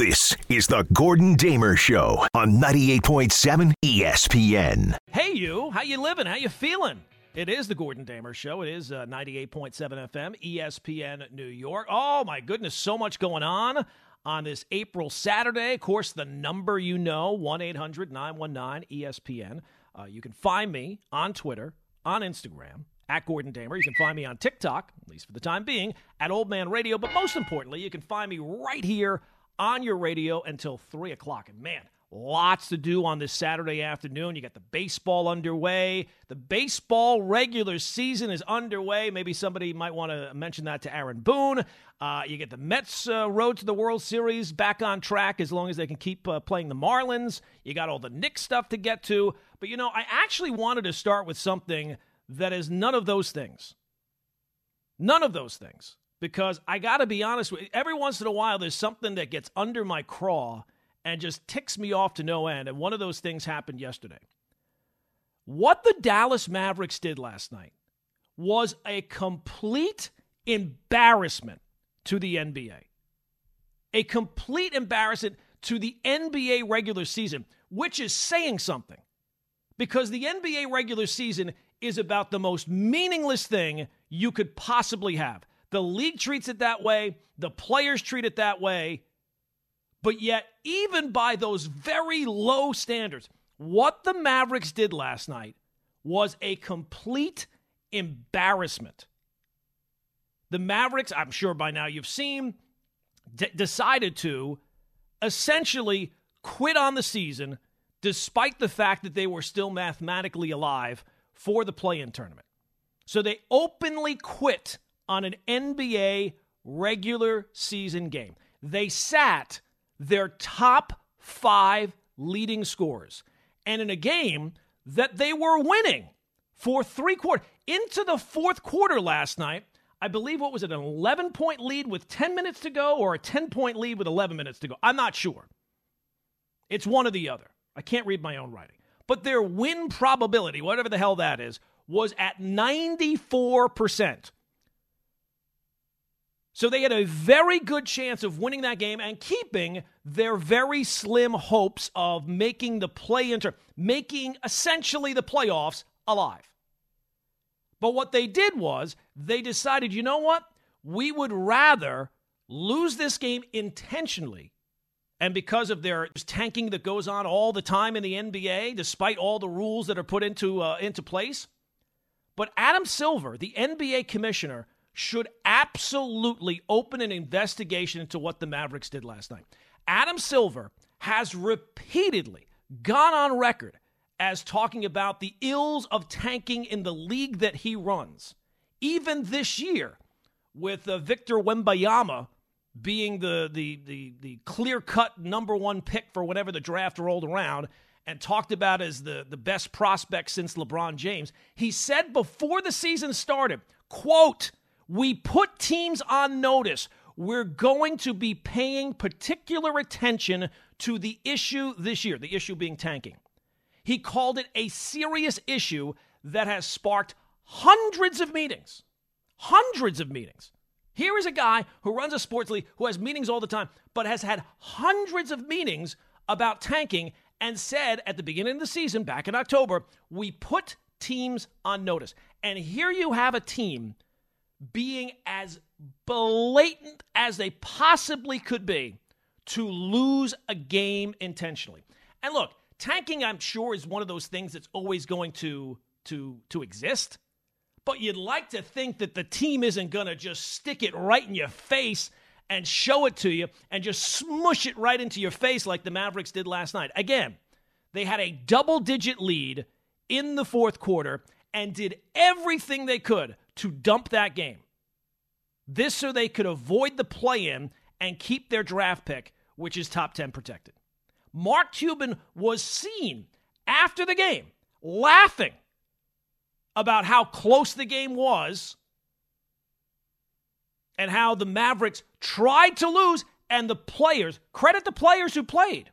This is the Gordon Damer Show on 98.7 ESPN. Hey, you. How you living? How you feeling? It is the Gordon Damer Show. It is uh, 98.7 FM, ESPN New York. Oh, my goodness, so much going on on this April Saturday. Of course, the number you know, 1 800 919 ESPN. Uh, you can find me on Twitter, on Instagram, at Gordon Damer. You can find me on TikTok, at least for the time being, at Old Man Radio. But most importantly, you can find me right here on your radio until 3 o'clock. And man, lots to do on this Saturday afternoon. You got the baseball underway. The baseball regular season is underway. Maybe somebody might want to mention that to Aaron Boone. Uh, you get the Mets' uh, road to the World Series back on track as long as they can keep uh, playing the Marlins. You got all the Knicks stuff to get to. But you know, I actually wanted to start with something that is none of those things. None of those things because I got to be honest with you, every once in a while there's something that gets under my craw and just ticks me off to no end. And one of those things happened yesterday. What the Dallas Mavericks did last night was a complete embarrassment to the NBA. A complete embarrassment to the NBA regular season, which is saying something. Because the NBA regular season is about the most meaningless thing you could possibly have. The league treats it that way, the players treat it that way. But yet, even by those very low standards, what the Mavericks did last night was a complete embarrassment. The Mavericks, I'm sure by now you've seen, d- decided to essentially quit on the season despite the fact that they were still mathematically alive for the play in tournament. So they openly quit on an NBA regular season game. They sat their top five leading scorers. And in a game that they were winning for three quarters, into the fourth quarter last night, I believe what was it, an 11 point lead with 10 minutes to go or a 10 point lead with 11 minutes to go? I'm not sure. It's one or the other. I can't read my own writing. But their win probability, whatever the hell that is, was at 94%. So they had a very good chance of winning that game and keeping their very slim hopes of making the play inter making essentially the playoffs alive. But what they did was they decided, you know what? We would rather lose this game intentionally. And because of their tanking that goes on all the time in the NBA, despite all the rules that are put into uh, into place, but Adam Silver, the NBA commissioner, should absolutely open an investigation into what the Mavericks did last night. Adam Silver has repeatedly gone on record as talking about the ills of tanking in the league that he runs. Even this year, with uh, Victor Wembanyama being the the the, the clear cut number one pick for whenever the draft rolled around, and talked about as the, the best prospect since LeBron James. He said before the season started, quote, we put teams on notice. We're going to be paying particular attention to the issue this year, the issue being tanking. He called it a serious issue that has sparked hundreds of meetings. Hundreds of meetings. Here is a guy who runs a sports league who has meetings all the time, but has had hundreds of meetings about tanking and said at the beginning of the season, back in October, we put teams on notice. And here you have a team being as blatant as they possibly could be to lose a game intentionally. And look, tanking I'm sure is one of those things that's always going to to to exist. But you'd like to think that the team isn't going to just stick it right in your face and show it to you and just smush it right into your face like the Mavericks did last night. Again, they had a double digit lead in the fourth quarter and did everything they could to dump that game. This so they could avoid the play in and keep their draft pick, which is top 10 protected. Mark Cuban was seen after the game laughing about how close the game was and how the Mavericks tried to lose, and the players, credit the players who played.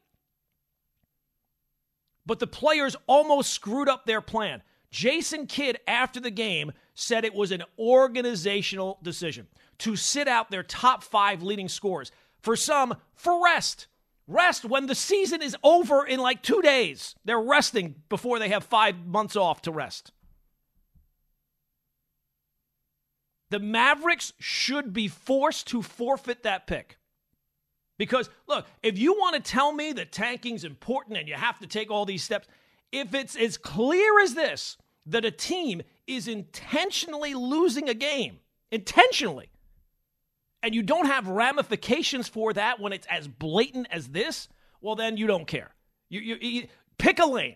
But the players almost screwed up their plan. Jason Kidd, after the game, said it was an organizational decision to sit out their top five leading scorers. For some, for rest. Rest when the season is over in like two days. They're resting before they have five months off to rest. The Mavericks should be forced to forfeit that pick. Because, look, if you want to tell me that tanking's important and you have to take all these steps, if it's as clear as this that a team is intentionally losing a game, intentionally, and you don't have ramifications for that when it's as blatant as this, well, then you don't care. You, you, you pick a lane.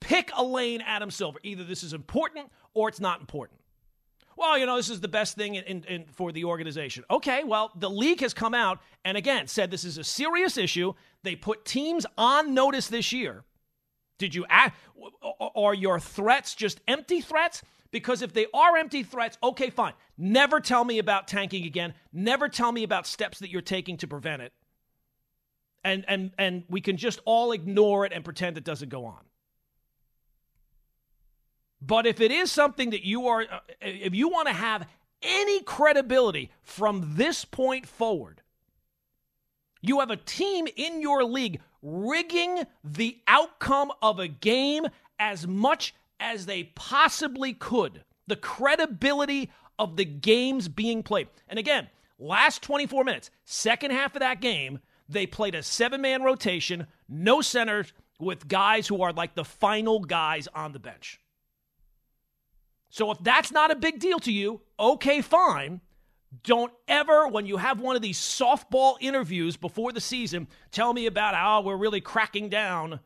Pick a lane, Adam Silver. Either this is important or it's not important well, you know, this is the best thing in, in, in, for the organization. Okay, well, the league has come out and again said this is a serious issue. They put teams on notice this year. Did you act? Are your threats just empty threats? Because if they are empty threats, okay, fine. Never tell me about tanking again. Never tell me about steps that you're taking to prevent it. And and and we can just all ignore it and pretend it doesn't go on. But if it is something that you are, if you want to have any credibility from this point forward, you have a team in your league rigging the outcome of a game as much as they possibly could. The credibility of the games being played. And again, last 24 minutes, second half of that game, they played a seven man rotation, no centers, with guys who are like the final guys on the bench. So if that's not a big deal to you, okay, fine. Don't ever, when you have one of these softball interviews before the season, tell me about how we're really cracking down.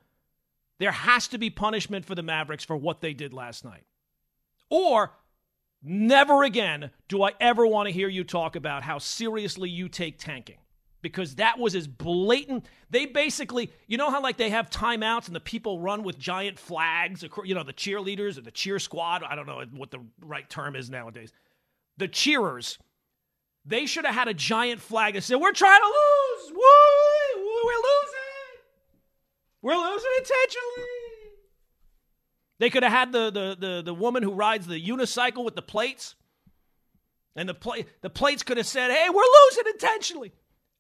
There has to be punishment for the Mavericks for what they did last night. Or never again do I ever want to hear you talk about how seriously you take tanking because that was as blatant. They basically, you know how like they have timeouts and the people run with giant flags, you know, the cheerleaders or the cheer squad. I don't know what the right term is nowadays. The cheerers, they should have had a giant flag that said, "We're trying to lose. Woo! We're losing. We're losing intentionally." They could have had the, the the the woman who rides the unicycle with the plates, and the plate the plates could have said, "Hey, we're losing intentionally."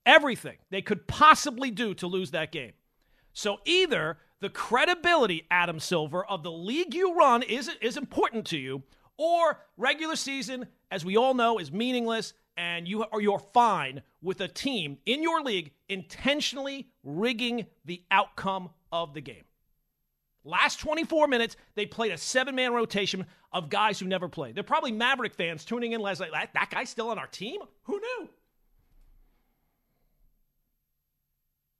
everything they could possibly do to lose that game. So either the credibility, Adam Silver, of the league you run is, is important to you, or regular season, as we all know, is meaningless, and you are you're fine with a team in your league intentionally rigging the outcome of the game. Last 24 minutes, they played a seven man rotation of guys who never played. They're probably Maverick fans tuning in last night. That, that guy's still on our team? Who knew?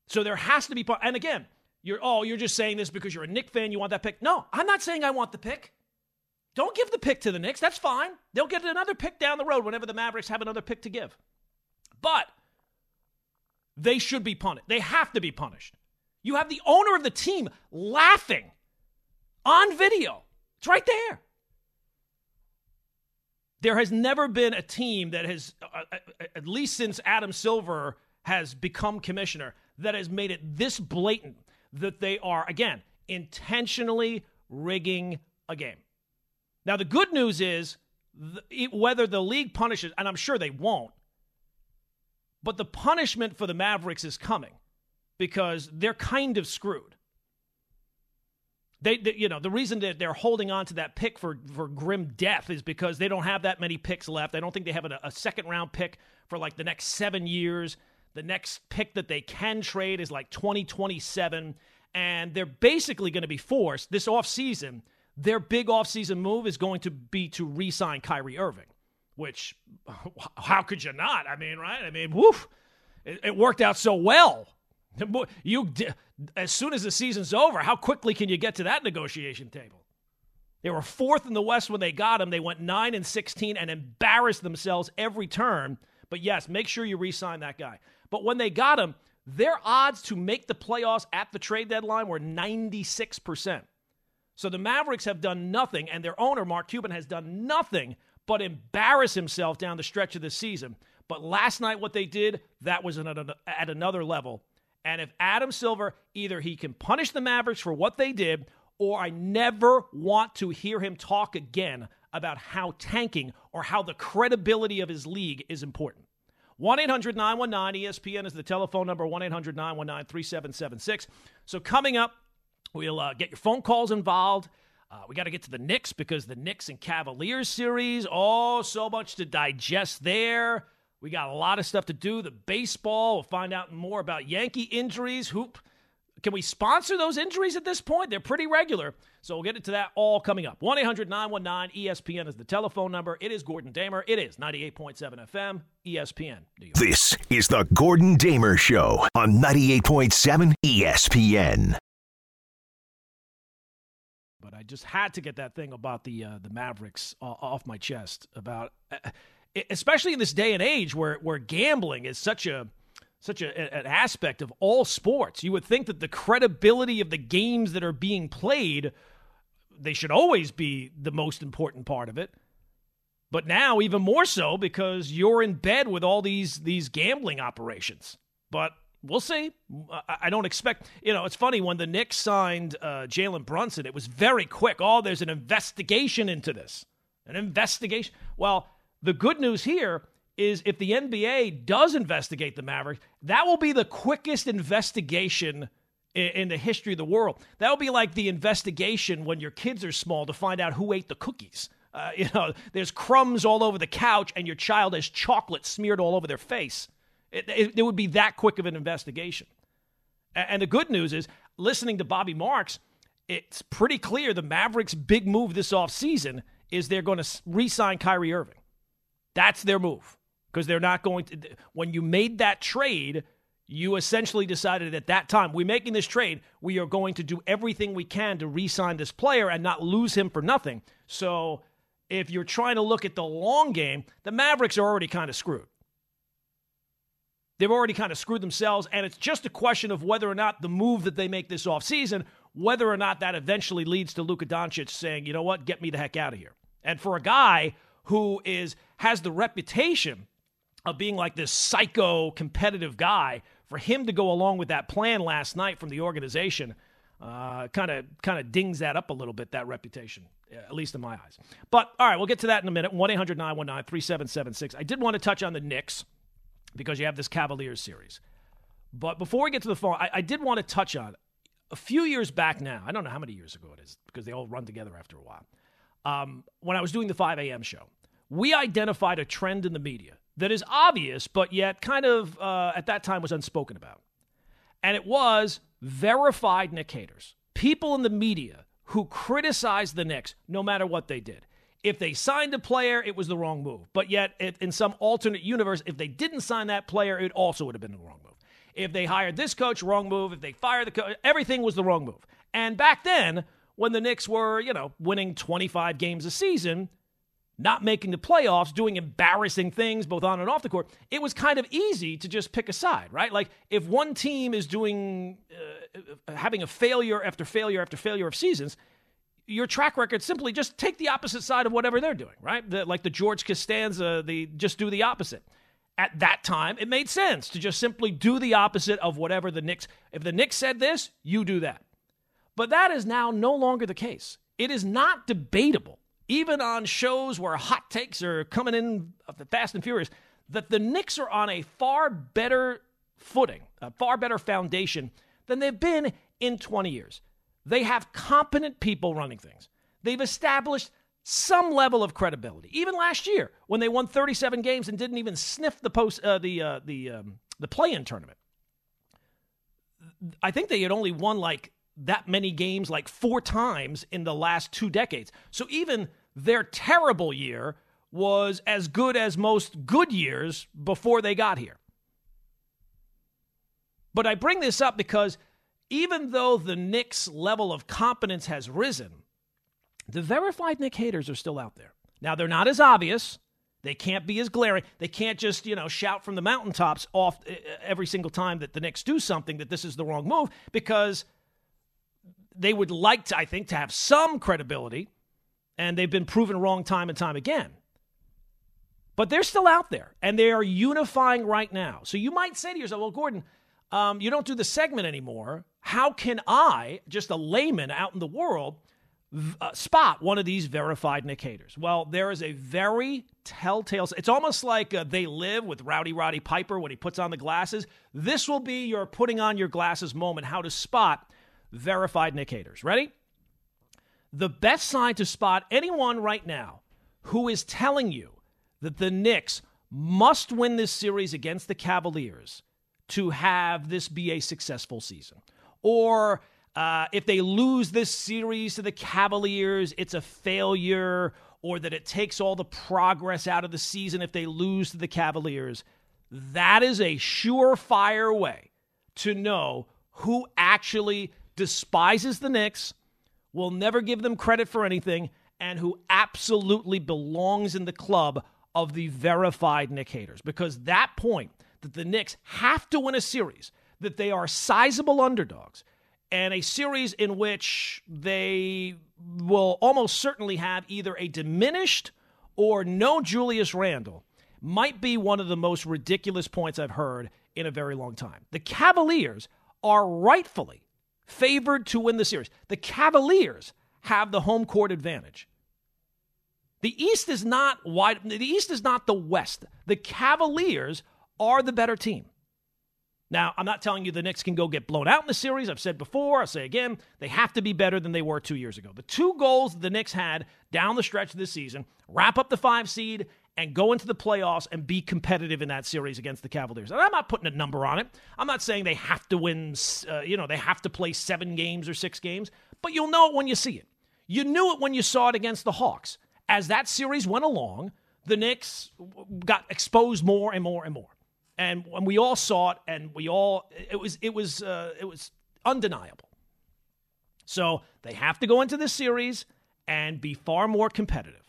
So there has to be. And again, you're oh, you're just saying this because you're a Knick fan. You want that pick? No, I'm not saying I want the pick. Don't give the pick to the Knicks. That's fine. They'll get another pick down the road whenever the Mavericks have another pick to give. But they should be punished. They have to be punished. You have the owner of the team laughing on video. It's right there. There has never been a team that has, uh, uh at least since Adam Silver has become commissioner, that has made it this blatant that they are, again, intentionally rigging a game. Now, the good news is th- whether the league punishes, and I'm sure they won't, but the punishment for the Mavericks is coming because they're kind of screwed. They, they, you know, the reason that they're holding on to that pick for, for grim death is because they don't have that many picks left. I don't think they have a, a second round pick for like the next seven years. The next pick that they can trade is like 2027. And they're basically going to be forced this offseason. Their big offseason move is going to be to re sign Kyrie Irving, which, how could you not? I mean, right? I mean, woof. It, it worked out so well. You, as soon as the season's over, how quickly can you get to that negotiation table? They were fourth in the West when they got him. They went 9 and 16 and embarrassed themselves every turn. But yes, make sure you re sign that guy. But when they got him, their odds to make the playoffs at the trade deadline were 96%. So the Mavericks have done nothing, and their owner, Mark Cuban, has done nothing but embarrass himself down the stretch of the season. But last night, what they did, that was at another level. And if Adam Silver, either he can punish the Mavericks for what they did, or I never want to hear him talk again about how tanking or how the credibility of his league is important. 1 800 919 ESPN is the telephone number 1 800 919 3776. So, coming up, we'll uh, get your phone calls involved. Uh, we got to get to the Knicks because the Knicks and Cavaliers series, oh, so much to digest there. We got a lot of stuff to do. The baseball, we'll find out more about Yankee injuries. Hoop. Can we sponsor those injuries at this point? They're pretty regular. So we'll get into that all coming up. 1 800 919 ESPN is the telephone number. It is Gordon Damer. It is 98.7 FM, ESPN. This is the Gordon Damer Show on 98.7 ESPN. But I just had to get that thing about the uh, the Mavericks off my chest about, uh, especially in this day and age where where gambling is such a such a, an aspect of all sports. You would think that the credibility of the games that are being played, they should always be the most important part of it. But now even more so because you're in bed with all these these gambling operations. But we'll see. I don't expect. You know, it's funny when the Knicks signed uh, Jalen Brunson. It was very quick. Oh, there's an investigation into this. An investigation. Well, the good news here is if the NBA does investigate the Mavericks, that will be the quickest investigation in, in the history of the world. That will be like the investigation when your kids are small to find out who ate the cookies. Uh, you know, there's crumbs all over the couch, and your child has chocolate smeared all over their face. It, it, it would be that quick of an investigation. And, the good news is, listening to Bobby Marks, it's pretty clear the Mavericks' big move this offseason is they're going to re sign Kyrie Irving. That's their move because they're not going to. When you made that trade, you essentially decided at that time, we're making this trade. We are going to do everything we can to re sign this player and not lose him for nothing. So if you're trying to look at the long game, the Mavericks are already kind of screwed. They've already kind of screwed themselves, and it's just a question of whether or not the move that they make this offseason, whether or not that eventually leads to Luka Doncic saying, you know what, get me the heck out of here. And for a guy who is has the reputation of being like this psycho competitive guy, for him to go along with that plan last night from the organization, kind of kind of dings that up a little bit. That reputation, at least in my eyes. But all right, we'll get to that in a minute. One 3776 I did want to touch on the Knicks because you have this Cavaliers series. But before we get to the phone, I, I did want to touch on a few years back now. I don't know how many years ago it is because they all run together after a while. Um, when I was doing the 5 a.m. show, we identified a trend in the media that is obvious, but yet kind of uh, at that time was unspoken about. And it was verified Knick haters, people in the media who criticized the Knicks no matter what they did. If they signed a player, it was the wrong move. But yet, if, in some alternate universe, if they didn't sign that player, it also would have been the wrong move. If they hired this coach, wrong move. If they fired the coach, everything was the wrong move. And back then, when the Knicks were, you know, winning 25 games a season, not making the playoffs, doing embarrassing things both on and off the court, it was kind of easy to just pick a side, right? Like if one team is doing uh, having a failure after failure after failure of seasons, your track record simply just take the opposite side of whatever they're doing, right? The, like the George Costanza, the just do the opposite. At that time, it made sense to just simply do the opposite of whatever the Knicks. If the Knicks said this, you do that. But that is now no longer the case. It is not debatable even on shows where hot takes are coming in of the Fast and Furious, that the Knicks are on a far better footing, a far better foundation than they've been in 20 years. They have competent people running things. They've established some level of credibility. Even last year, when they won 37 games and didn't even sniff the post uh, the uh, the um, the play-in tournament, I think they had only won like that many games like four times in the last two decades. So even their terrible year was as good as most good years before they got here. But I bring this up because even though the Knicks' level of competence has risen, the verified Knick haters are still out there. Now, they're not as obvious. They can't be as glaring. They can't just, you know, shout from the mountaintops off every single time that the Knicks do something that this is the wrong move because they would like to, I think, to have some credibility and they've been proven wrong time and time again. But they're still out there, and they are unifying right now. So you might say to yourself, well, Gordon, um, you don't do the segment anymore. How can I, just a layman out in the world, uh, spot one of these verified Knick haters? Well, there is a very telltale. It's almost like uh, they live with Rowdy Roddy Piper when he puts on the glasses. This will be your putting on your glasses moment. How to spot verified Knick haters. Ready? The best sign to spot anyone right now who is telling you that the Knicks must win this series against the Cavaliers to have this be a successful season. Or uh, if they lose this series to the Cavaliers, it's a failure, or that it takes all the progress out of the season if they lose to the Cavaliers. That is a surefire way to know who actually despises the Knicks, will never give them credit for anything, and who absolutely belongs in the club of the verified Knick haters. Because that point that the Knicks have to win a series, that they are sizable underdogs, and a series in which they will almost certainly have either a diminished or no Julius Randle might be one of the most ridiculous points I've heard in a very long time. The Cavaliers are rightfully favored to win the series. The Cavaliers have the home court advantage. The East is not wide the East is not the West. The Cavaliers are the better team. Now, I'm not telling you the Knicks can go get blown out in the series. I've said before, I'll say again, they have to be better than they were two years ago. The two goals the Knicks had down the stretch of this season wrap up the five seed and go into the playoffs and be competitive in that series against the Cavaliers. And I'm not putting a number on it. I'm not saying they have to win, uh, you know, they have to play seven games or six games, but you'll know it when you see it. You knew it when you saw it against the Hawks. As that series went along, the Knicks got exposed more and more and more and when we all saw it, and we all it was it was uh, it was undeniable. So they have to go into this series and be far more competitive.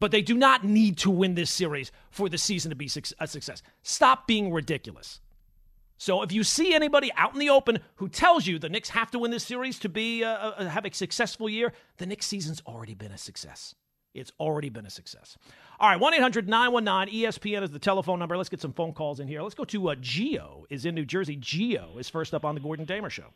But they do not need to win this series for the season to be a success. Stop being ridiculous. So if you see anybody out in the open who tells you the Knicks have to win this series to be uh, uh have a successful year, the Knicks season's already been a success. It's already been a success. All right, 1 800 919 ESPN is the telephone number. Let's get some phone calls in here. Let's go to uh, Geo, is in New Jersey. Geo is first up on the Gordon Damer Show.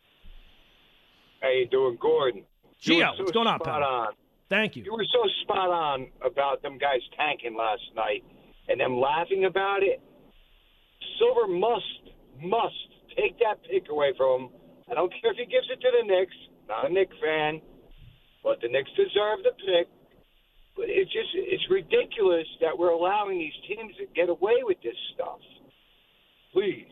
How you doing, Gordon? Geo, so what's going on, spot on. Thank you. You were so spot on about them guys tanking last night and them laughing about it. Silver must, must take that pick away from him. I don't care if he gives it to the Knicks. Not a Knicks fan, but the Knicks deserve the pick. It's just it's ridiculous that we're allowing these teams to get away with this stuff. Please.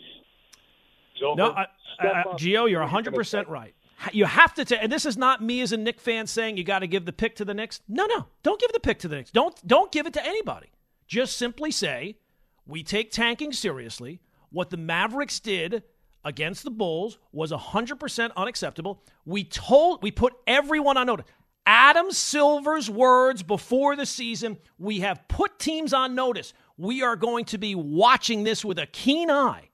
Silver, no, I, I, Gio, you're 100% right. You have to, t- and this is not me as a Knick fan saying you got to give the pick to the Knicks. No, no, don't give the pick to the Knicks. Don't don't give it to anybody. Just simply say we take tanking seriously. What the Mavericks did against the Bulls was 100% unacceptable. We told, we put everyone on notice. Adam Silver's words before the season we have put teams on notice. We are going to be watching this with a keen eye.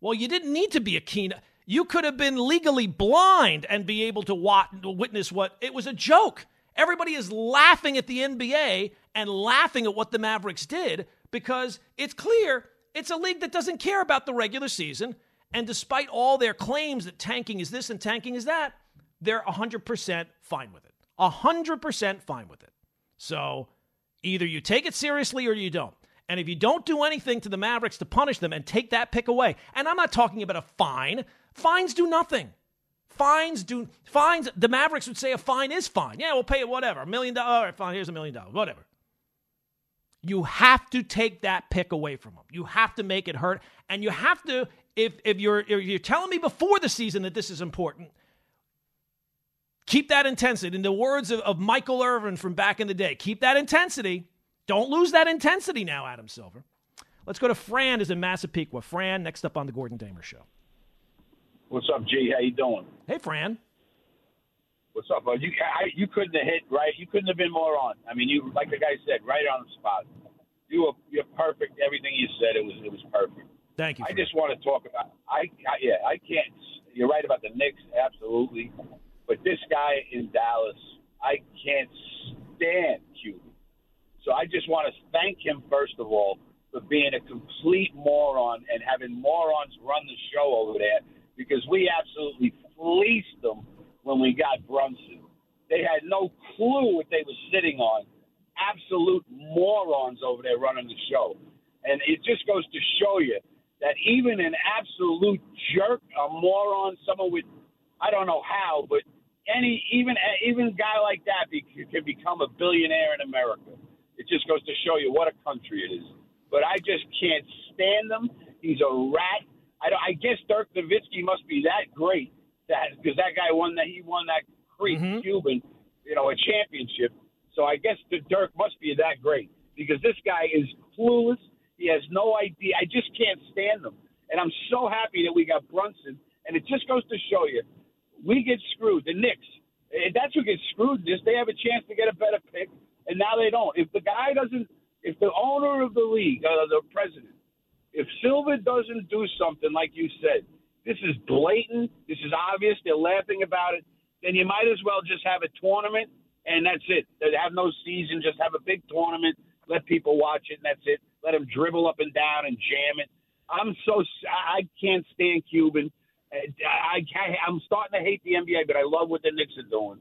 Well, you didn't need to be a keen You could have been legally blind and be able to watch, witness what it was a joke. Everybody is laughing at the NBA and laughing at what the Mavericks did because it's clear it's a league that doesn't care about the regular season. And despite all their claims that tanking is this and tanking is that, they're 100% fine with it. 100% fine with it. So either you take it seriously or you don't. And if you don't do anything to the Mavericks to punish them and take that pick away, and I'm not talking about a fine, fines do nothing. Fines do fines. The Mavericks would say a fine is fine. Yeah, we'll pay it whatever. A million dollars. All right, fine. Here's a million dollars. Whatever. You have to take that pick away from them. You have to make it hurt, and you have to. If if you're if you're telling me before the season that this is important, Keep that intensity. In the words of, of Michael Irvin from back in the day, keep that intensity. Don't lose that intensity now, Adam Silver. Let's go to Fran, is in Massapequa. Fran, next up on the Gordon Damer Show. What's up, G? How you doing? Hey, Fran. What's up, bud? You I, you couldn't have hit right. You couldn't have been more on. I mean, you like the guy said, right on the spot. You were you're perfect. Everything you said, it was it was perfect. Thank you. I just want to talk about. I, I yeah. I can't. You're right about the Knicks. Absolutely. But this guy in Dallas, I can't stand Cuban. So I just want to thank him, first of all, for being a complete moron and having morons run the show over there because we absolutely fleeced them when we got Brunson. They had no clue what they were sitting on. Absolute morons over there running the show. And it just goes to show you that even an absolute jerk, a moron, someone with, I don't know how, but any even even a guy like that be, can become a billionaire in America. It just goes to show you what a country it is. But I just can't stand them. He's a rat. I, don't I guess Dirk Nowitzki must be that great that because that guy won that he won that Creek mm-hmm. Cuban, you know, a championship. So I guess the Dirk must be that great because this guy is clueless. He has no idea. I just can't stand them. And I'm so happy that we got Brunson. And it just goes to show you, we get screwed. The Knicks, that's who gets screwed. This they have a chance to get a better pick, and now they don't. If the guy doesn't, if the owner of the league, uh, the president, if Silver doesn't do something like you said, this is blatant. This is obvious. They're laughing about it. Then you might as well just have a tournament, and that's it. Have no season. Just have a big tournament. Let people watch it, and that's it. Let them dribble up and down and jam it. I'm so I can't stand Cuban. I, I I'm starting to hate the NBA, but I love what the Knicks are doing.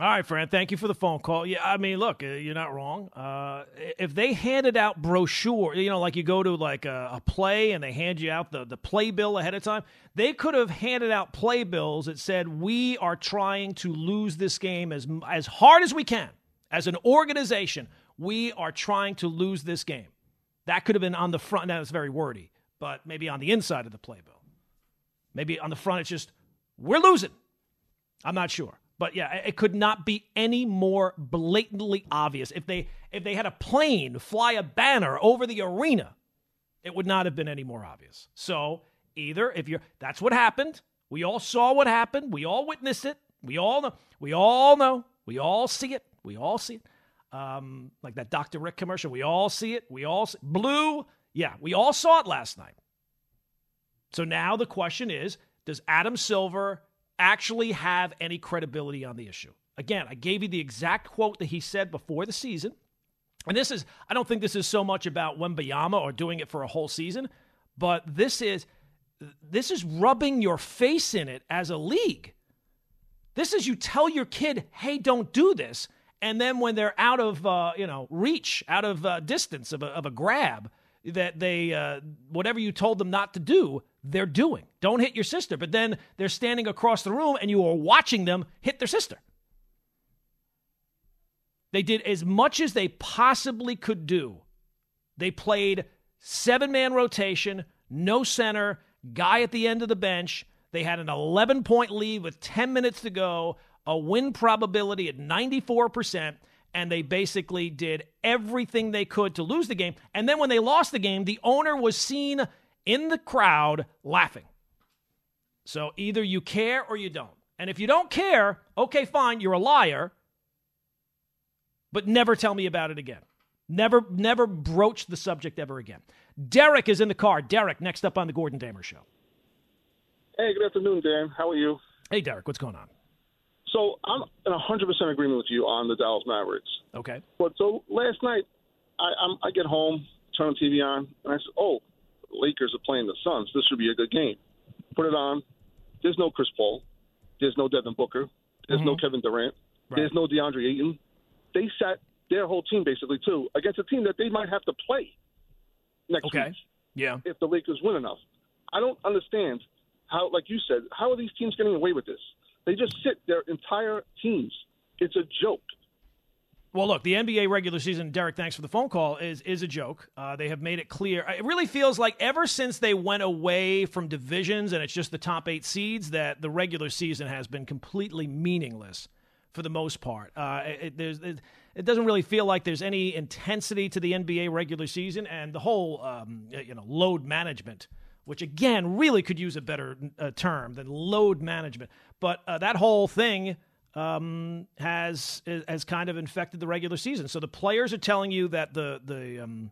All right, Fran. Thank you for the phone call. Yeah, I mean, look, uh, you're not wrong. Uh, if they handed out brochure, you know, like you go to like a, a, play and they hand you out the the play bill ahead of time, they could have handed out playbills that said we are trying to lose this game as as hard as we can as an organization. We are trying to lose this game. That could have been on the front. Now it's very wordy, but maybe on the inside of the playbill. Maybe on the front it's just we're losing. I'm not sure. But yeah, it could not be any more blatantly obvious. If they if they had a plane fly a banner over the arena, it would not have been any more obvious. So either if you're that's what happened. We all saw what happened. We all witnessed it. We all know. We all know. We all see it. We all see it. Um, like that Dr. Rick commercial. We all see it. We all see, blue. Yeah, we all saw it last night. So now the question is, does Adam Silver actually have any credibility on the issue. Again, I gave you the exact quote that he said before the season. And this is, I don't think this is so much about Wembanyama or doing it for a whole season, but this is, this is rubbing your face in it as a league. This is you tell your kid, hey, don't do this. And then when they're out of, uh, you know, reach, out of uh, distance of a, of a grab, that they, uh, whatever you told them not to do, they're doing. Don't hit your sister. But then they're standing across the room and you are watching them hit their sister. They did as much as they possibly could do. They played seven man rotation, no center, guy at the end of the bench. They had an 11 point lead with 10 minutes to go, a win probability at 94%, and they basically did everything they could to lose the game. And then when they lost the game, the owner was seen in the crowd laughing. So either you care or you don't. And if you don't care, okay, fine, you're a liar, but never tell me about it again. Never, never broach the subject ever again. Derek is in the car. Derek, next up on the Gordon Damer Show. Hey, good afternoon, Dan. How are you? Hey, Derek, what's going on? So I'm in 100% agreement with you on the Dallas Mavericks. Okay. But so last night, I, I'm, I get home, turn the TV on, and I said, oh, Lakers are playing the Suns. This should be a good game. Put it on. There's no Chris Paul. There's no Devin Booker. There's mm-hmm. no Kevin Durant. Right. There's no DeAndre Ayton. They sat their whole team basically too against a team that they might have to play next okay. week. Yeah. If the Lakers win enough, I don't understand how, like you said, how are these teams getting away with this? They just sit their entire teams. It's a joke. Well, look, the NBA regular season, Derek, thanks for the phone call, is is a joke. Uh, they have made it clear. It really feels like ever since they went away from divisions and it's just the top eight seeds, that the regular season has been completely meaningless for the most part. Uh, it, it, it, doesn't really feel like there's any intensity to the NBA regular season and the whole um, you know load management, which again really could use a better uh, term than load management. But uh, that whole thing um, has has kind of infected the regular season. So the players are telling you that the the um,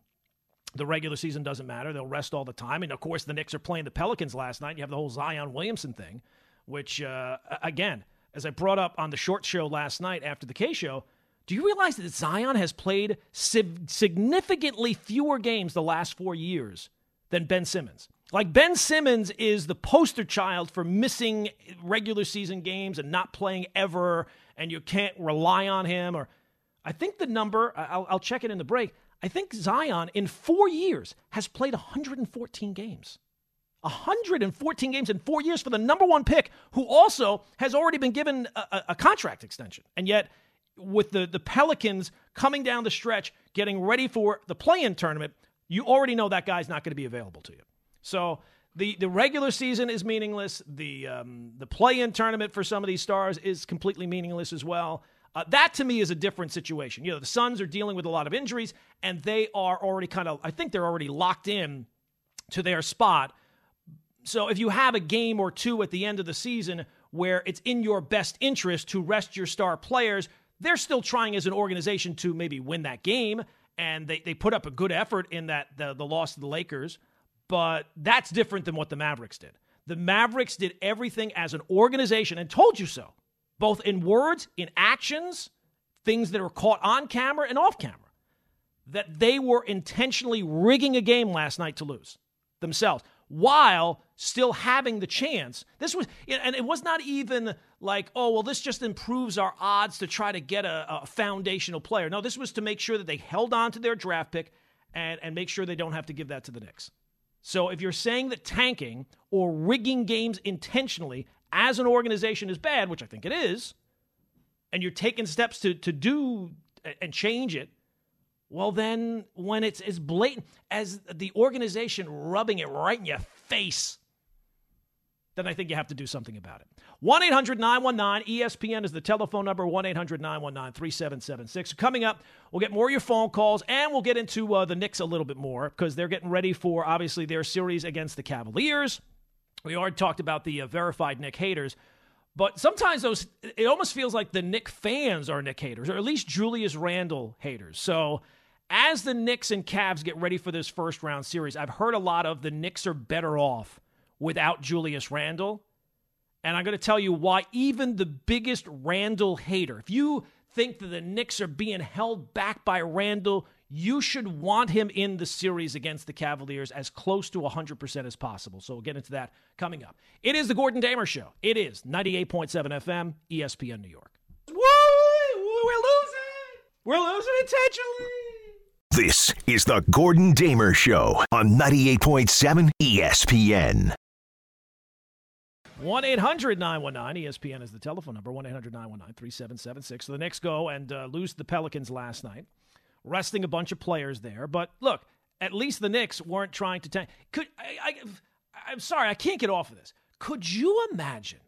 the regular season doesn't matter; they'll rest all the time. And of course, the Knicks are playing the Pelicans last night. You have the whole Zion Williamson thing, which uh, again, as I brought up on the short show last night after the K show. Do you realize that Zion has played significantly fewer games the last four years than Ben Simmons? Like Ben Simmons is the poster child for missing regular season games and not playing ever and you can't rely on him. Or I think the number, I'll, I'll check it in the break. I think Zion in four years has played 114 games. 114 games in four years for the number one pick, who also has already been given a, a, contract extension. And yet, with the, the Pelicans coming down the stretch, getting ready for the play in tournament, you already know that guy's not going to be available to you. So the, the regular season is meaningless. The, um, the play in tournament for some of these stars is completely meaningless as well. Uh, that to me is a different situation. You know, the Suns are dealing with a lot of injuries, and they are already kind of, I think they're already locked in to their spot. So if you have a game or two at the end of the season where it's in your best interest to rest your star players, they're still trying as an organization to maybe win that game. And they, they put up a good effort in that the, the loss to the Lakers. But that's different than what the Mavericks did. The Mavericks did everything as an organization and told you so both in words, in actions, things that are caught on camera and off camera, that they were intentionally rigging a game last night to lose themselves while still having the chance. This was, and it was not even like, oh, well, this just improves our odds to try to get a, a foundational player. No, this was to make sure that they held on to their draft pick and, and make sure they don't have to give that to the Knicks. So if you're saying that tanking or rigging games intentionally as an organization is bad, which I think it is, and you're taking steps to to do and change it, well then when it's as blatant as the organization rubbing it right in your face, then I think you have to do something about it. 1 800 919 ESPN is the telephone number 1 800 919 3776. Coming up, we'll get more of your phone calls and we'll get into uh, the Knicks a little bit more because they're getting ready for obviously their series against the Cavaliers. We already talked about the uh, verified Knick haters, but sometimes those it almost feels like the Knick fans are Knick haters, or at least Julius Randle haters. So as the Knicks and Cavs get ready for this first round series, I've heard a lot of the Knicks are better off without Julius Randle. And I'm going to tell you why even the biggest Randle hater, if you think that the Knicks are being held back by Randle, you should want him in the series against the Cavaliers as close to 100% as possible. So we'll get into that coming up. It is the Gordon Damer Show. It is 98.7 FM, ESPN New York. Woo! We're losing! We're losing intentionally! This is the Gordon Damer Show on 98.7 ESPN. 1 800 919 ESPN is the telephone number 1 800 919 3776. So the Knicks go and uh, lose the Pelicans last night resting a bunch of players there. But look, at least the Knicks weren't trying to tank. Could I, I, am sorry, I can't get off of this. Could you imagine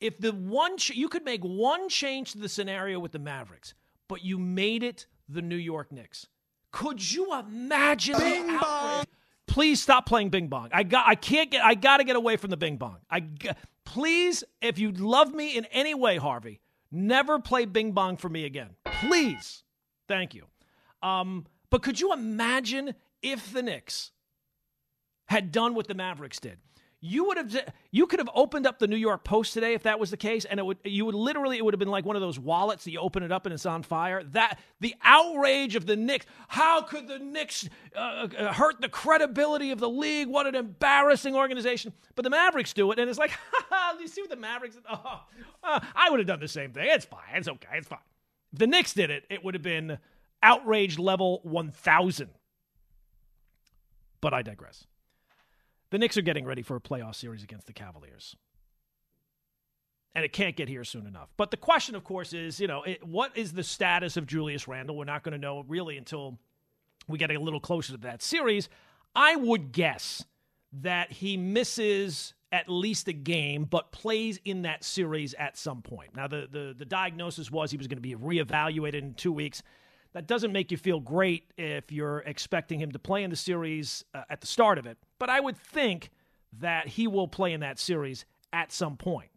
if the one ch- you could make one change to the scenario with the Mavericks, but you made it the New York Knicks? Could you imagine Bing outrage? Please stop playing Bing Bong. I got. I can't get. I got to get away from the Bing Bong. I please, if you love me in any way, Harvey, never play Bing Bong for me again. Please. Thank you. Um, but could you imagine if the Knicks had done what the Mavericks did? You would have you could have opened up the New York Post today if that was the case, and it would you would literally it would have been like one of those wallets that you open it up and it's on fire. That the outrage of the Knicks. How could the Knicks uh, uh hurt the credibility of the league? What an embarrassing organization! But the Mavericks do it, and it's like, you see what the Mavericks? Oh, uh, I would have done the same thing. It's fine. It's okay. It's fine. If the Knicks did it, it would have been outrage level 1000. But I digress. The Knicks are getting ready for a playoff series against the Cavaliers. And it can't get here soon enough. But the question, of course, is you know, it, what is the status of Julius Randle? We're not going to know really until we get a little closer to that series. I would guess that he misses at least a game, but plays in that series at some point. Now, the, the, the diagnosis was he was going to be reevaluated in two weeks that doesn't make you feel great if you're expecting him to play in the series uh, at the start of it. But I would think that he will play in that series at some point.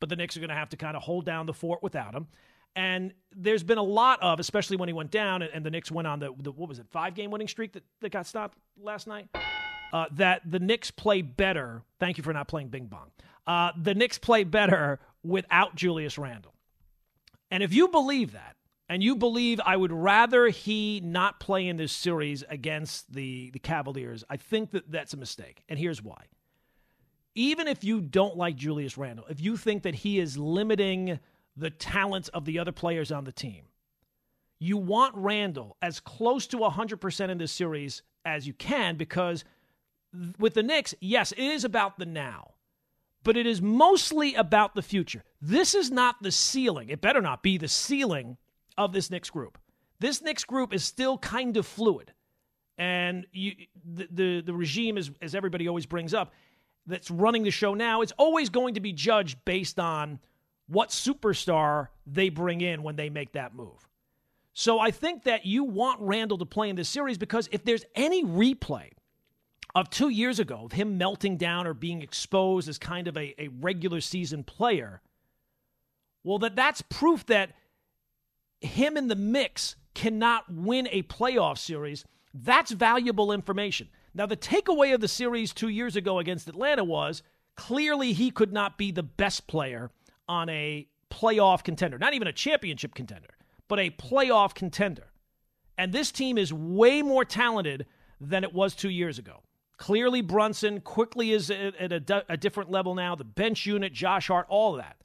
But the Knicks are going to have to kind of hold down the fort without him. And there's been a lot of, especially when he went down and, and the Knicks went on the, the, what was it, five game winning streak that, that got stopped last night, uh, that the Knicks play better. Thank you for not playing Bing Bong. Uh, the Knicks play better without Julius Randle. And if you believe that, and you believe I would rather he not play in this series against the, the Cavaliers, I think that that's a mistake. And here's why. Even if you don't like Julius Randle, if you think that he is limiting the talents of the other players on the team. You want Randle as close to 100% in this series as you can because with the Knicks, yes, it is about the now, but it is mostly about the future. This is not the ceiling. It better not be the ceiling of this Knicks group. This Knicks group is still kind of fluid. And you, the, the, the regime, is, as everybody always brings up, that's running the show now, it's always going to be judged based on what superstar they bring in when they make that move. So I think that you want Randle to play in this series because if there's any replay of two years ago of him melting down or being exposed as kind of a, a regular season player, well, that that's proof that him in the mix cannot win a playoff series. That's valuable information. Now, the takeaway of the series two years ago against Atlanta was clearly he could not be the best player on a playoff contender, not even a championship contender, but a playoff contender. And this team is way more talented than it was two years ago. Clearly, Brunson quickly is at a, a different level now. The bench unit, Josh Hart, all of that.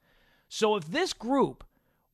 So if this group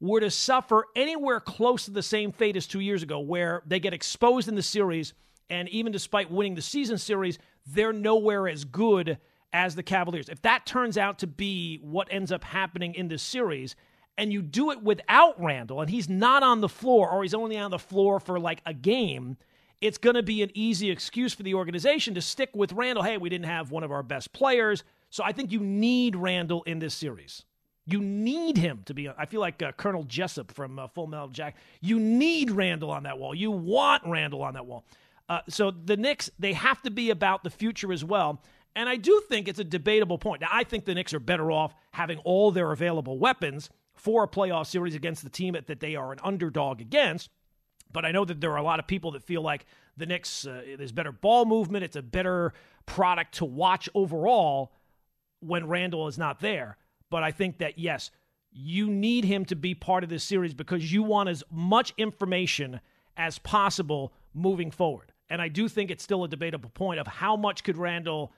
were to suffer anywhere close to the same fate as two years ago, where they get exposed in the series, and even despite winning the season series, they're nowhere as good as the Cavaliers. If that turns out to be what ends up happening in this series, and you do it without Randle, and he's not on the floor, or he's only on the floor for like a game, it's going to be an easy excuse for the organization to stick with Randle. Hey, we didn't have one of our best players. So I think you need Randle in this series. You need him to be. I feel like uh, Colonel Jessup from uh, Full Metal Jack. You need Randle on that wall. You want Randle on that wall. Uh, so the Knicks, they have to be about the future as well. And I do think it's a debatable point. Now, I think the Knicks are better off having all their available weapons for a playoff series against the team that they are an underdog against. But I know that there are a lot of people that feel like the Knicks, uh, there's better ball movement. It's a better product to watch overall when Randle is not there. But I think that, yes, you need him to be part of this series because you want as much information as possible moving forward. And I do think it's still a debatable point of how much could Randle,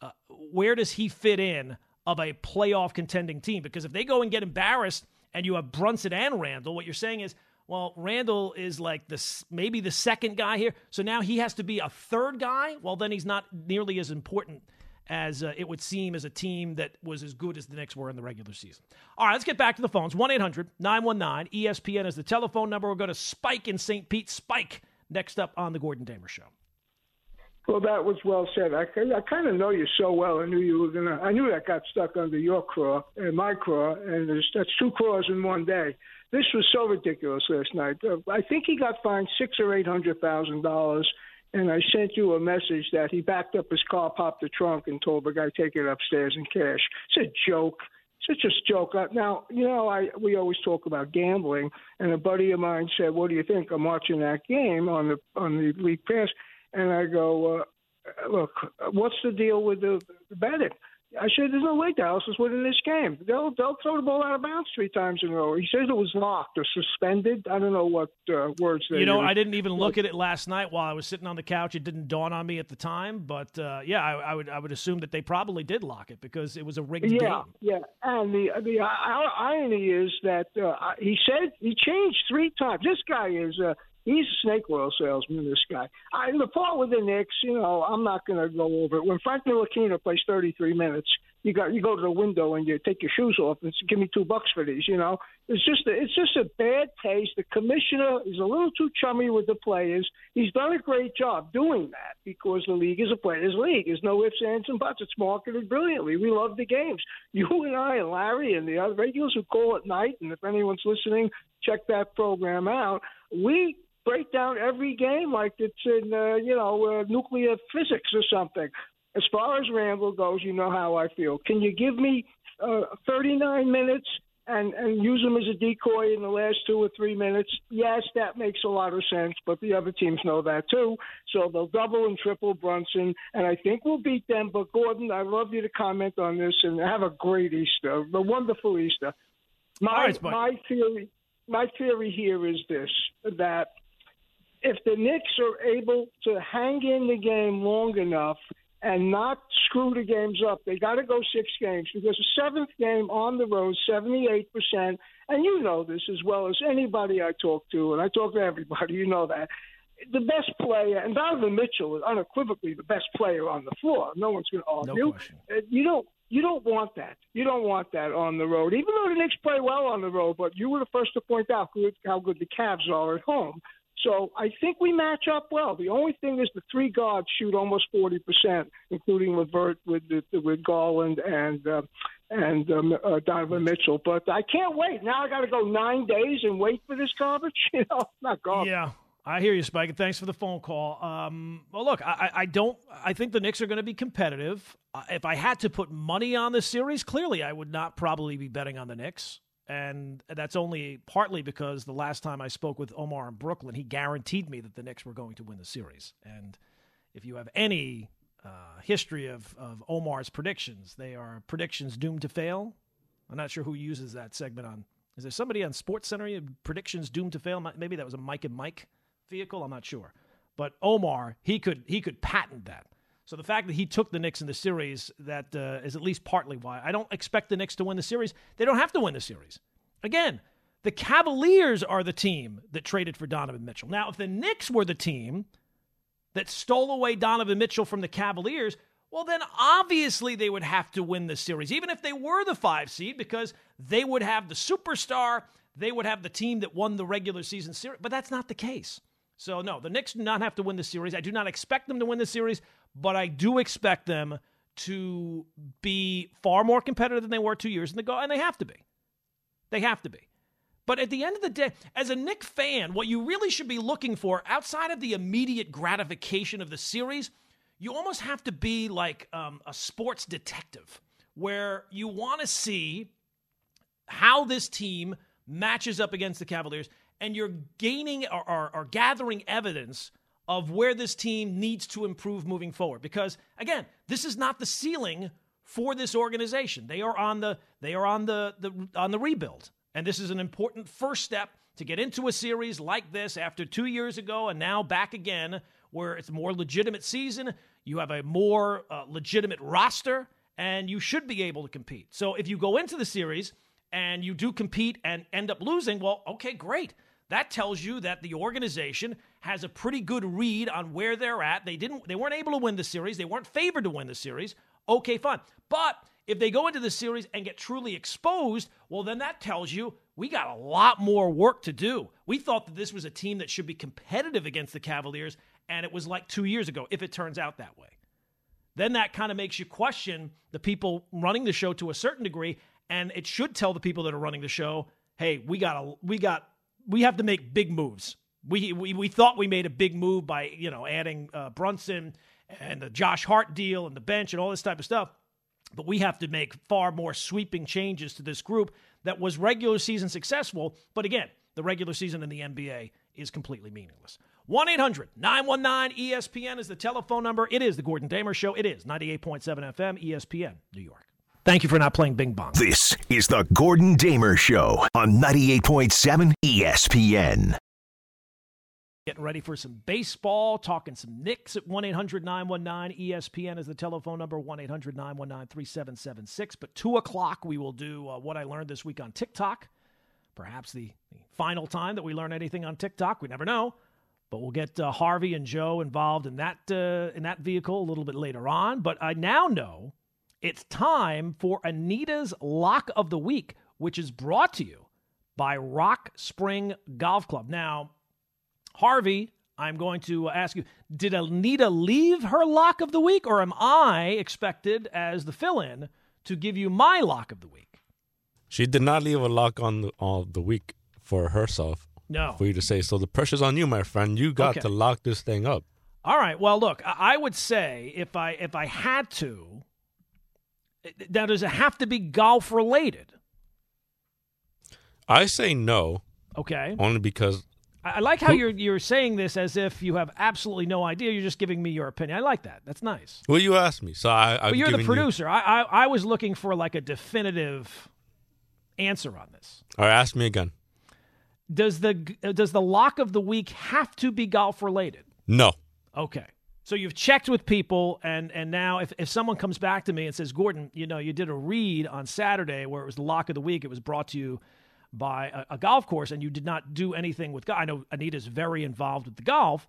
uh, where does he fit in of a playoff contending team? Because if they go and get embarrassed and you have Brunson and Randle, what you're saying is well, Randle is like the maybe the second guy here, so now he has to be a third guy. Well, then he's not nearly as important as uh, it would seem as a team that was as good as the Knicks were in the regular season. All right, let's get back to the phones. 1 800 919 ESPN is the telephone number. We'll go to Spike in St. Pete. Spike, next up on The Gordon Damer Show. Well, that was well said. I, I kind of know you so well. I knew you were gonna. I knew that got stuck under your craw and my craw, and that's two craws in one day. This was so ridiculous last night. Uh, I think he got fined six or eight hundred thousand dollars, and I sent you a message that he backed up his car, popped the trunk, and told the guy take it upstairs in cash. It's a joke. It's just a joke. Uh, now, you know, I we always talk about gambling, and a buddy of mine said, "What do you think?" I'm watching that game on the on the league pass, and I go, uh, "Look, what's the deal with the, the betting?" I said, "There's no way Dallas is winning this game. They'll they'll throw the ball out of bounds three times in a row." He says it was locked or suspended. I don't know what uh, words they. You know, used. I didn't even look at it last night while I was sitting on the couch. It didn't dawn on me at the time, but uh, yeah, I, I, would I would assume that they probably did lock it because it was a rigged yeah, game. Yeah, and the the uh, irony is that uh, he said he changed three times. This guy is. He's a snake oil salesman, this guy. I, the part with the Knicks, you know, I'm not going to go over it. When Frank Ntilikina plays 33 minutes, you got you go to the window and you take your shoes off and give me two bucks for these. You know, it's just a, it's just a bad taste. The commissioner is a little too chummy with the players. He's done a great job doing that because the league is a players' league. There's no ifs, ands, and buts. It's marketed brilliantly. We love the games. You and I and Larry and the other regulars who call at night, and if anyone's listening, check that program out. We break down every game like it's in uh, you know uh, nuclear physics or something. As far as Randle goes, you know how I feel. Can you give me uh, 39 minutes and and use him as a decoy in the last two or three minutes? Yes, that makes a lot of sense, but the other teams know that too. So they'll double and triple Brunson, and I think we'll beat them. But Gordon, I'd love you to comment on this and have a great Easter, a wonderful Easter. My right, my theory my theory here is this that if the Knicks are able to hang in the game long enough and not screw the games up. They got to go six games because the seventh game on the road, 78%, and you know this as well as anybody I talk to, and I talk to everybody, you know that. The best player, and Donovan Mitchell is unequivocally the best player on the floor. No one's going to argue. No. Uh, You don't you don't want that. You don't want that on the road. Even though the Knicks play well on the road, but you were the first to point out how good the Cavs are at home. So I think we match up well. The only thing is the three guards shoot almost forty percent, including LeVert with with Garland and uh, and um, uh, Donovan Mitchell. But I can't wait. Now I got to go nine days and wait for this garbage. You know, not garbage. Yeah. I hear you, Spike, thanks for the phone call. Um, well, look, I, I don't. I think the Knicks are going to be competitive. Uh, if I had to put money on this series, clearly I would not probably be betting on the Knicks, and that's only partly because the last time I spoke with Omar in Brooklyn, he guaranteed me that the Knicks were going to win the series. And if you have any uh, history of, of Omar's predictions, they are predictions doomed to fail. I'm not sure who uses that segment on. Is there somebody on Sports Center predictions doomed to fail? Maybe that was a Mike and Mike vehicle. I'm not sure, but Omar he could he could patent that. So the fact that he took the Knicks in the series that uh, is at least partly why I don't expect the Knicks to win the series. They don't have to win the series. Again, the Cavaliers are the team that traded for Donovan Mitchell. Now, if the Knicks were the team that stole away Donovan Mitchell from the Cavaliers, well, then obviously they would have to win the series, even if they were the five seed, because they would have the superstar, they would have the team that won the regular season series. But that's not the case. So, no, the Knicks do not have to win the series. I do not expect them to win the series, but I do expect them to be far more competitive than they were two years ago, and they have to be. They have to be. But at the end of the day, as a Knick fan, what you really should be looking for outside of the immediate gratification of the series, you almost have to be like um, a sports detective, where you want to see how this team matches up against the Cavaliers, and you're gaining or, or, or gathering evidence of where this team needs to improve moving forward. Because again, this is not the ceiling for this organization. They are on the they are on the, the on the rebuild. And this is an important first step to get into a series like this after two years ago and now back again, where it's a more legitimate season. You have a more uh, legitimate roster, and you should be able to compete. So if you go into the series and you do compete and end up losing, well, okay, great. That tells you that the organization has a pretty good read on where they're at. They didn't they weren't able to win the series. They weren't favored to win the series. Okay, fine. But if they go into the series and get truly exposed, well, then that tells you we got a lot more work to do. We thought that this was a team that should be competitive against the Cavaliers, and it was like two years ago, if it turns out that way. Then that kind of makes you question the people running the show to a certain degree, and it should tell the people that are running the show, hey, we got a, we got we have to make big moves. We, we we thought we made a big move by you know adding uh, Brunson and the Josh Hart deal and the bench and all this type of stuff. But we have to make far more sweeping changes to this group that was regular season successful. But again, the regular season in the NBA is completely meaningless. 1 800 919 ESPN is the telephone number. It is the Gordon Damer Show. It is 98.7 FM, ESPN, New York. Thank you for not playing Bing Bong. This is the Gordon Damer Show on 98.7 ESPN. Getting ready for some baseball, talking some Knicks at 1 800 919 ESPN is the telephone number 1 800 919 3776. But 2 o'clock, we will do uh, what I learned this week on TikTok. Perhaps the, the, final time that we learn anything on TikTok. We never know. But we'll get uh, Harvey and Joe involved in that, uh, in that vehicle a little bit later on. But I now know it's time for Anita's Lock of the Week, which is brought to you by Rock Spring Golf Club. Now, Harvey, I'm going to ask you Did Anita leave her lock of the week, or am I expected as the fill in to give you my lock of the week? She did not leave a lock on the, on the week for herself. No. For you to say. So the pressure's on you, my friend. You got Okay. to lock this thing up. All right. Well, look, I I would say if I if I had to, now does it have to be golf related? I say no, Okay. only because I I like how you're you're saying this as if you have absolutely no idea. You're just giving me your opinion. I like that. That's nice. well, you asked me, so I. I've But you're the given you- producer. I, I I was looking for like a definitive answer on this. All right, ask me again. Does the uh, does the lock of the week have to be golf related? No, Okay. So you've checked with people, and and now if, if someone comes back to me and says, Gordon, you know, you did a read on Saturday where it was the lock of the week, it was brought to you by a, a golf course, and you did not do anything with golf. I know Anita's very involved with the golf,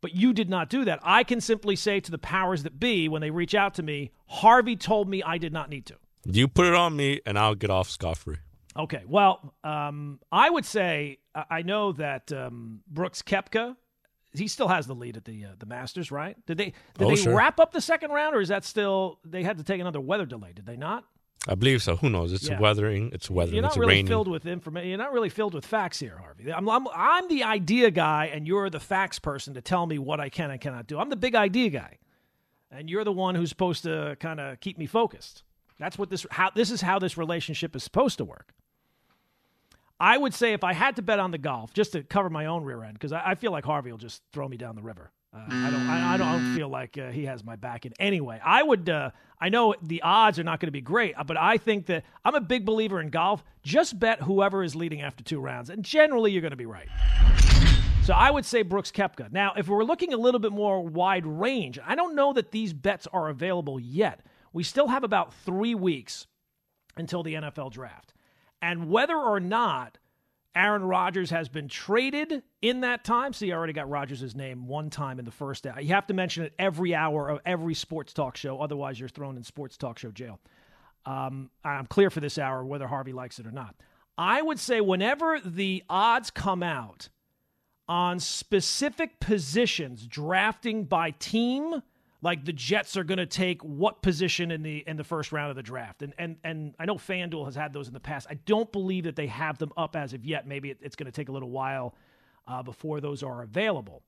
but you did not do that. I can simply say to the powers that be when they reach out to me, Harvey told me I did not need to. You put it on me, and I'll get off scot free. Okay. Well, um, I would say I know that um, Brooks Koepka he still has the lead at the uh, the Masters, right? Did they did Oh, they sure. wrap up the second round, or is that still they had to take another weather delay? Did they not? I believe so. Who knows? It's Yeah. weathering. It's weathering. You're not it's really raining. filled with information. You're not really filled with facts here, Harvey. I'm, I'm I'm the idea guy, and you're the facts person to tell me what I can and cannot do. I'm the big idea guy, and you're the one who's supposed to kind of keep me focused. That's what this how this is how this relationship is supposed to work. I would say if I had to bet on the golf, just to cover my own rear end, because I, I feel like Harvey will just throw me down the river. Uh, I don't. I, I don't feel like uh, he has my back in any way. I would. Uh, I know the odds are not going to be great, uh, but I think that I'm a big believer in golf. Just bet whoever is leading after two rounds, and generally you're going to be right. So I would say Brooks Koepka. Now, if we're looking a little bit more wide range, I don't know that these bets are available yet. We still have about three weeks until the NFL draft. And whether or not Aaron Rodgers has been traded in that time, see, I already got Rodgers' name one time in the first hour. You have to mention it every hour of every sports talk show, otherwise, you're thrown in sports talk show jail. Um, I'm clear for this hour whether Harvey likes it or not. I would say whenever the odds come out on specific positions drafting by team like the Jets are going to take what position in the in the first round of the draft and and and I know FanDuel has had those in the past I don't believe that they have them up as of yet maybe it, it's going to take a little while uh, before those are available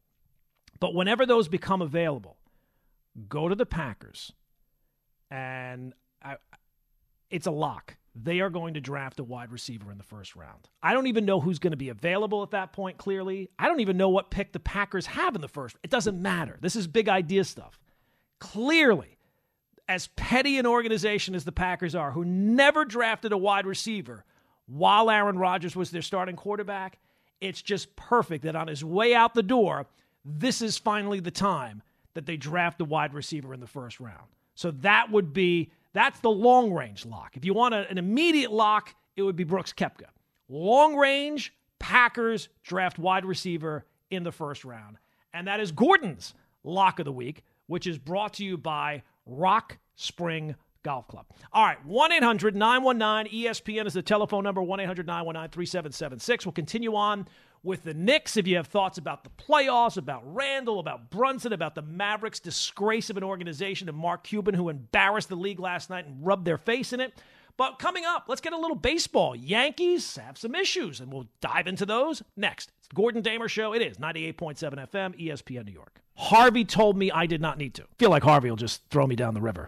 but whenever those become available go to the Packers and I, it's a lock. They are going to draft a wide receiver in the first round. I don't even know who's going to be available at that point, clearly. I don't even know what pick the Packers have in the first. It doesn't matter. This is big idea stuff. Clearly, as petty an organization as the Packers are, who never drafted a wide receiver while Aaron Rodgers was their starting quarterback, it's just perfect that on his way out the door, this is finally the time that they draft a wide receiver in the first round. So that would be that's the long range lock. If you want a- an immediate lock, it would be Brooks Koepka. Long range, Packers draft wide receiver in the first round. And that is Gordon's lock of the week, which is brought to you by Rock Spring Golf Club. All right, 1 800 919 ESPN is the telephone number 1 800 919 3776. We'll continue on with the Knicks. If you have thoughts about the playoffs, about Randle, about Brunson, about the Mavericks' disgrace of an organization, and Mark Cuban, who embarrassed the league last night and rubbed their face in it. But coming up, let's get a little baseball. Yankees have some issues, and we'll dive into those next. It's the Gordon Damer Show. It is 98.7 FM, ESPN New York. Harvey told me I did not need to. feel like Harvey will just throw me down the river.